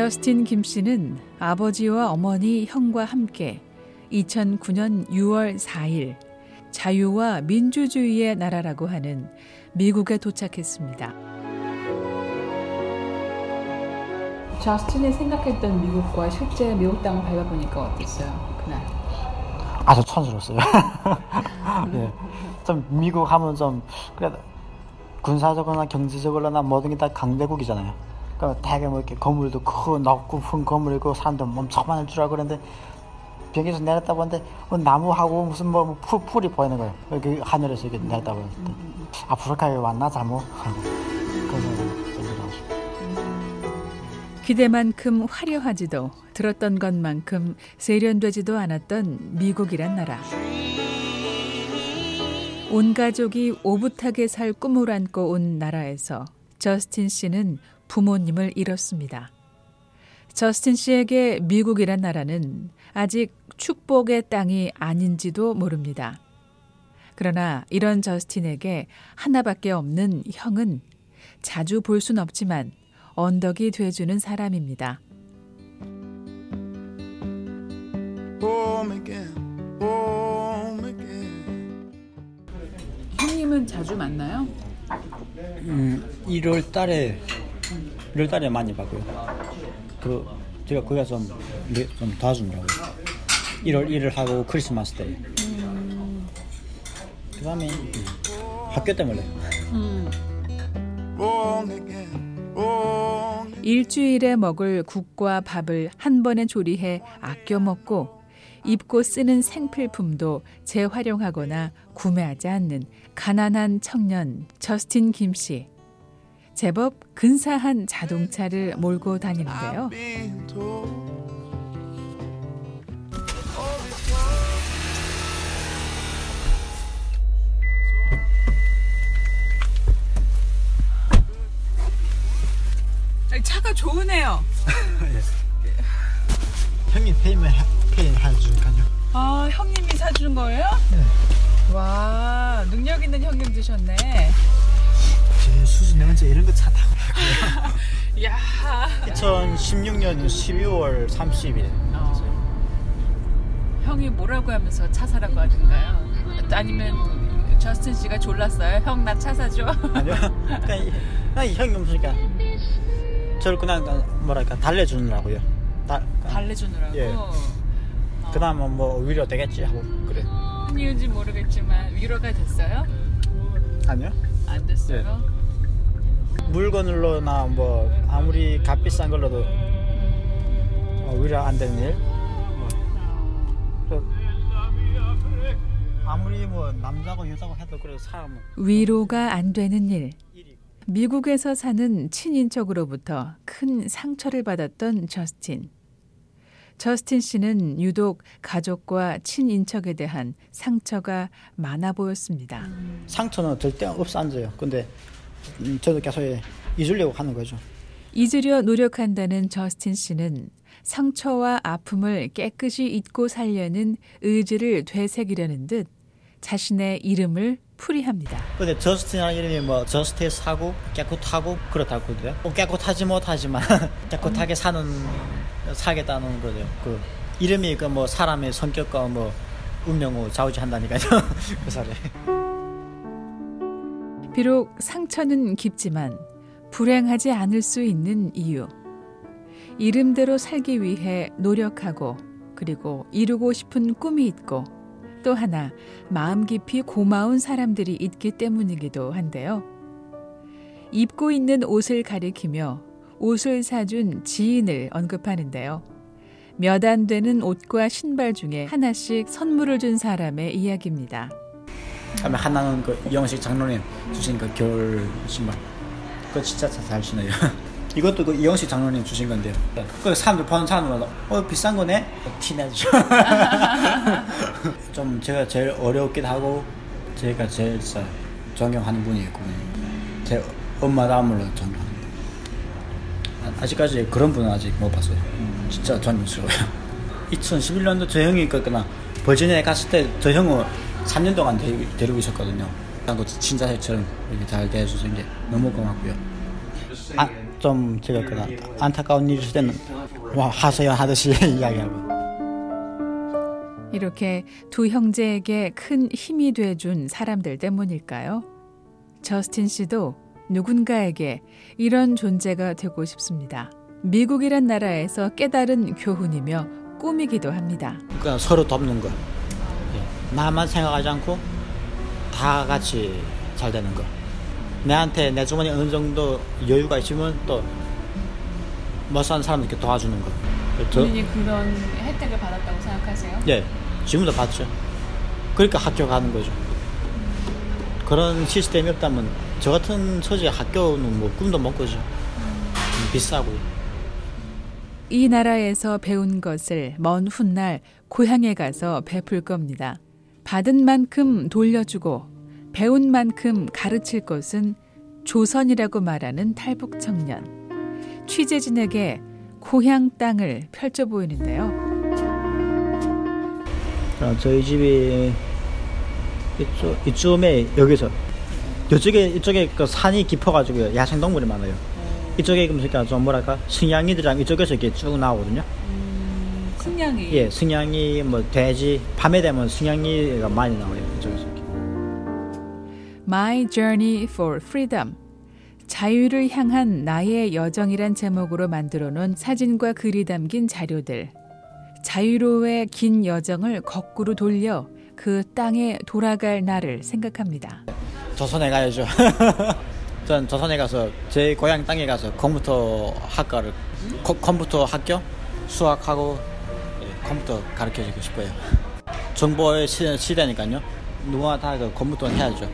저스틴 김 씨는 아버지와 어머니, 형과 함께 2009년 6월 4일 자유와 민주주의의 나라라고 하는 미국에 도착했습니다. 저스틴이 생각했던 미국과 실제 미국 땅을 밟아보니까 어땠어요? 그날. 아주 촌스러웠어요. 예. 좀 미국 하면 좀 그래도 군사적으로나 경제적으로나 모든 게 다 강대국이잖아요. 그러니까 되게 뭐 이렇게 건물도 크고 넓고 큰 건물이고 사람도 엄청 많을 줄 알고 그랬는데 비행기에서 내렸다 보는데 뭐 나무하고 무슨 뭐 풀, 풀이 보이는 거예요. 여기 하늘에서 이렇게 내렸다 보는데 아프리카에 왔나 잘못 기대만큼 화려하지도 들었던 것만큼 세련되지도 않았던 미국이란 나라. 온 가족이 오붓하게 살 꿈을 안고 온 나라에서 저스틴 씨는 부모님을 잃었습니다. 저스틴 씨에게 미국이란 나라는 아직 축복의 땅이 아닌지도 모릅니다. 그러나 이런 저스틴에게 하나밖에 없는 형은 자주 볼 순 없지만 언덕이 돼주는 사람입니다. home again, home again. 형님은 자주 만나요? 음, 1월 달에 1월 달에 많이 봐고요. 그 제가 거기 가서 좀, 네, 좀 도와주느라고요. 1월 1일 하고 크리스마스 때. 그다음에 음, 학교 때문에. Wrong. 일주일에 먹을 국과 밥을 한 번에 조리해 아껴 먹고 입고 쓰는 생필품도 재활용하거나 구매하지 않는 가난한 청년 저스틴 김 씨. 제법 근사한 자동차를 몰고 다니는데요. 차가 좋으네요. 형님 페이면 페이 해주니까요. 아, 형님이 사주는 거예요? 와, 능력 있는 형님 드셨네. 언제 이런 거 차 타고 야. 2016년 12월 30일. 어. 형이 뭐라고 하면서 차 사라고 하던가요? 아니면 저스틴 씨가 졸랐어요? 형 나 차 사줘? 아니요. 그냥, 이- 형이 없으니까 저를 그냥 뭐랄까 달래주느라고요. 다, 달래주느라고. 예. 그다음은 뭐 위로 되겠지 하고 그래. 무슨 이유인지 모르겠지만 위로가 됐어요? 아니요. 안 됐어요? 물건으로나 뭐 아무리 값비싼 걸로도 어, 위로 안 되는 일. 뭐. 그- 아무리 뭐 남자고 여자고 해도 그래도 사람은 위로가 안 되는 일. 미국에서 사는 친인척으로부터 큰 상처를 받았던 저스틴. 저스틴 씨는 유독 가족과 친인척에 대한 상처가 많아 보였습니다. 상처는 절대 없어 앉아요. 근데 음, 저도 계속 잊으려고 하는 거죠. 잊으려 노력한다는 저스틴 씨는 상처와 아픔을 깨끗이 잊고 살려는 의지를 되새기려는 듯 자신의 이름을 풀이합니다. 근데 저스틴이라는 이름이 뭐 저스티스하고 깨끗하고 그렇다고 그러더요. 뭐 깨끗하지 못하지만 깨끗하게 사는 살겠다는 거죠. 그 이름이 그 뭐 사람의 성격과 뭐 운명을 좌우지한다니까요. 그 사례. 비록 상처는 깊지만 불행하지 않을 수 있는 이유. 이름대로 살기 위해 노력하고 그리고 이루고 싶은 꿈이 있고 또 하나 마음 깊이 고마운 사람들이 있기 때문이기도 한데요. 입고 있는 옷을 가리키며 옷을 사준 지인을 언급하는데요. 몇 안 되는 옷과 신발 중에 하나씩 선물을 준 사람의 이야기입니다. 그다음에 하나는 그 이영식 장로님 주신 그 겨울 신발. 그거 진짜 잘 신어요. 이것도 그 이영식 장로님 주신 건데요. 그 사람들 보는 사람들마다 어 비싼 거네 티내죠. 좀 제가 제일 어렵기도 하고 제가 제일 존경하는 분이에요. 그분이. 제 엄마 다음으로 존경합니다. 아- 아직까지 그런 분은 아직 못 봤어요. 진짜 존경스러워요. 2011년도 저 형이 그나 버지니아에 갔을 때 저 형은 3년 동안 데, 데리 고 있었거든요. 그 친자들처럼 이렇게 잘 대해주신 게 너무 고맙고요. 아, 좀 제가 그 안타까운 일이 있을 때는 와 하세요 하듯이 이야기하고 이렇게 두 형제에게 큰 힘이 돼준 사람들 때문일까요? 저스틴 씨도 누군가에게 이런 존재가 되고 싶습니다. 미국이란 나라에서 깨달은 교훈이며 꿈이기도 합니다. 그러니까 서로 돕는 거 예. 나만 생각하지 않고 다 같이 잘 되는 거 내한테 내 주머니 어느 정도 여유가 있으면 또못 사는 사람들께 도와주는 거 저, 그런 혜택을 받았다고 생각하세요? 예, 지금도 받죠. 그러니까 학교 가는 거죠. 그런 시스템이 없다면 저 같은 처지에 학교는 뭐 꿈도 못 꾸죠. 음, 비싸고요. 이 나라에서 배운 것을 먼 훗날 고향에 가서 베풀 겁니다. 받은 만큼 돌려주고 배운 만큼 가르칠 것은 조선이라고 말하는 탈북 청년. 취재진에게 고향 땅을 펼쳐 보이는데요. 어, 저희 집이 이쪽, 이쯤에 여기서 이쪽에 이쪽에 그 산이 깊어가지고 야생 동물이 많아요. 이쪽에 그러니까 좀 뭐랄까 승냥이들이랑 이쪽에서 이렇게 쭉 나오거든요. 승냥이. 예, 승냥이 뭐 돼지 밤에 되면 승냥이가 많이 나와요. My Journey for Freedom. 자유를 향한 나의 여정이란 제목으로 만들어 놓은 사진과 글이 담긴 자료들. 자유로의 긴 여정을 거꾸로 돌려 그 땅에 돌아갈 나를 생각합니다. 조선에 가야죠. 전 조선에 가서 제 고향 땅에 가서 컴퓨터 학과를 컴퓨터 학교 수학하고 예, 컴퓨터 가르쳐 주고 싶어요. 정보의 시, 시대니까요. 누구나 다그 컴퓨터는 해야죠.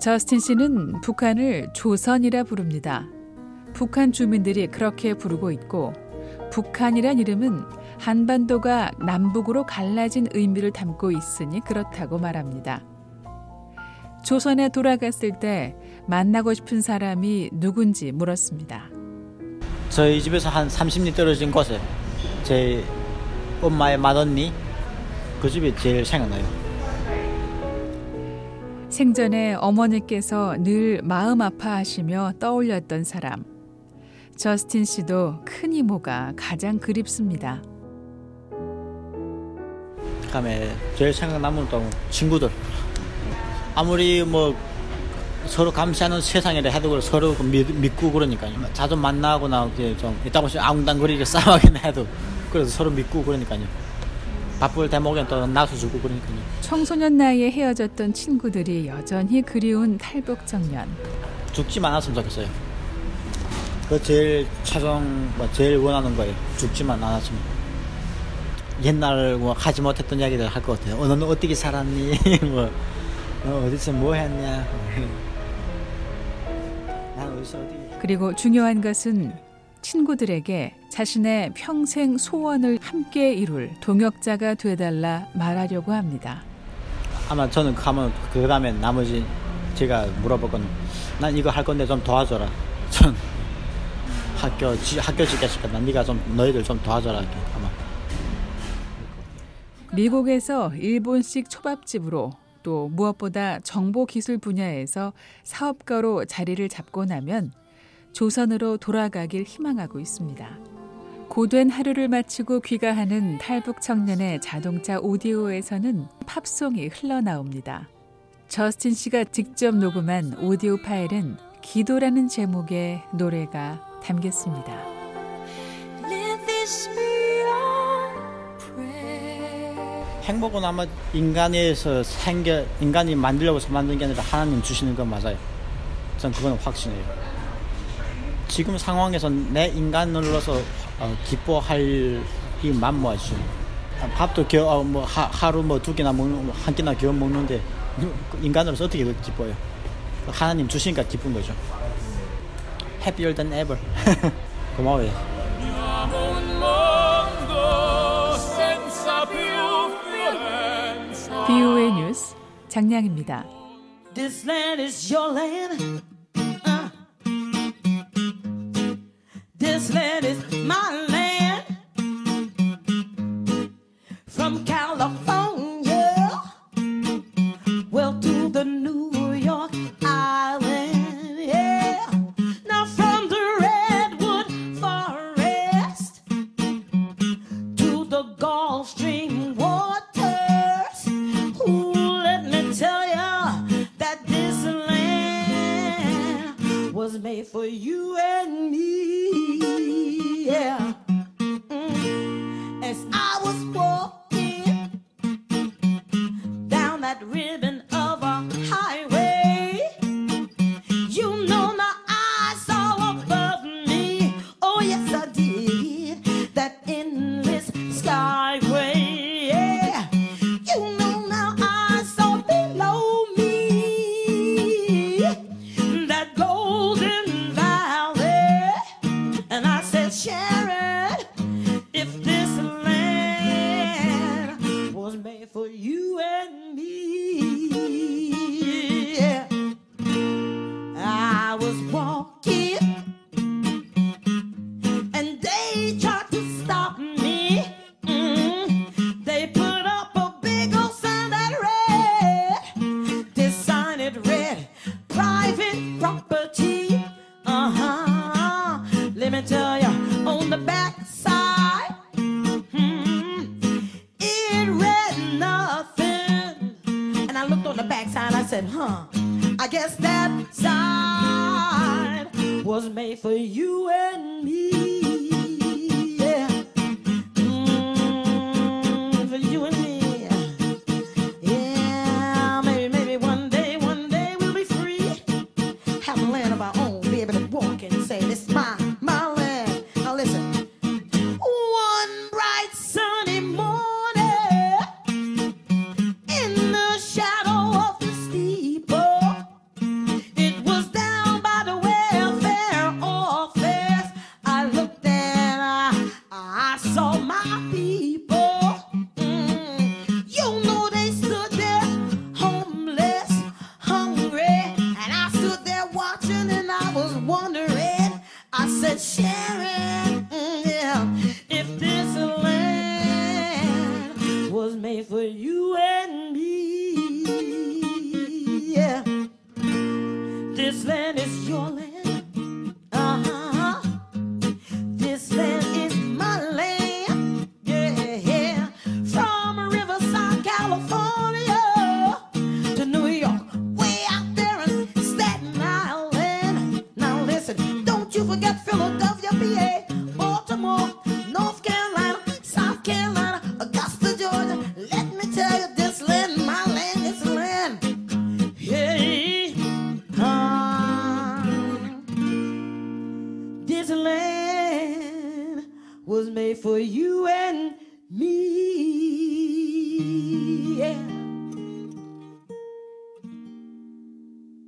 저스틴 씨는 북한을 조선이라 부릅니다. 북한 주민들이 그렇게 부르고 있고 북한이란 이름은 한반도가 남북으로 갈라진 의미를 담고 있으니 그렇다고 말합니다. 조선에 돌아갔을 때 만나고 싶은 사람이 누군지 물었습니다. 저희 집에서 한 30리 떨어진 곳에 제 엄마의 맏언니 그 집이 제일 생각나요. 생전에 어머니께서 늘 마음 아파하시며 떠올렸던 사람. 저스틴 씨도 큰 이모가 가장 그립습니다. 그다음에 제일 생각나는 또 친구들. 아무리 뭐 서로 감시하는 세상이라 해도 서로 그 믿, 믿고 그러니까요. 자주 만나거나 좀 이따 보시 앙당거리게 싸우긴 해도 그래서 서로 믿고 그러니까요. 바쁠 대목엔 또 나서주고 그러니까요. 청소년 나이에 헤어졌던 친구들이 여전히 그리운 탈북 청년. 죽지만 않았으면 좋겠어요. 그 제일 최종 뭐 제일 원하는 거예요. 죽지만 않았으면. 옛날 뭐 하지 못했던 이야기들 할 것 같아요. 어, 너는 어떻게 살았니? 뭐, 너 어디서 뭐 했냐? 난 어디서 어디. 그리고 중요한 것은 친구들에게 자신의 평생 소원을 함께 이룰 동역자가 되달라 말하려고 합니다. 아마 저는 가면 그 다음에 나머지 제가 물어보거든. 난 이거 할 건데 좀 도와줘라. 전 학교 지, 학교 짓겠으니까 난 네가 좀 너희들 좀 도와줘라. 아마. 미국에서 일본식 초밥집으로 또 무엇보다 정보 기술 분야에서 사업가로 자리를 잡고 나면 조선으로 돌아가길 희망하고 있습니다. 고된 하루를 마치고 귀가하는 탈북 청년의 자동차 오디오에서는 팝송이 흘러나옵니다. 저스틴 씨가 직접 녹음한 오디오 파일은 기도라는 제목의 노래가 담겼습니다. Let this be our prayer. 행복은 아마 인간에서 생겨 인간이 만들려고서 만든 게 아니라 하나님 주시는 건 맞아요. 전 그건 확신해요. 지금 상황에서 내 인간으로서 어, 기뻐할 이 만무하죠. 밥도 겨, 어, 뭐 하, 하루 뭐두 끼나 먹는 뭐한 끼나 겨우 먹는데 인간으로서 어떻게 그 기뻐요? 하나님 주시니까 기쁜 거죠. Happier than ever. 고마워요. BOA 뉴스 장량입니다. This land is your land. This land is my land. From California, for you and me, yeah. This land is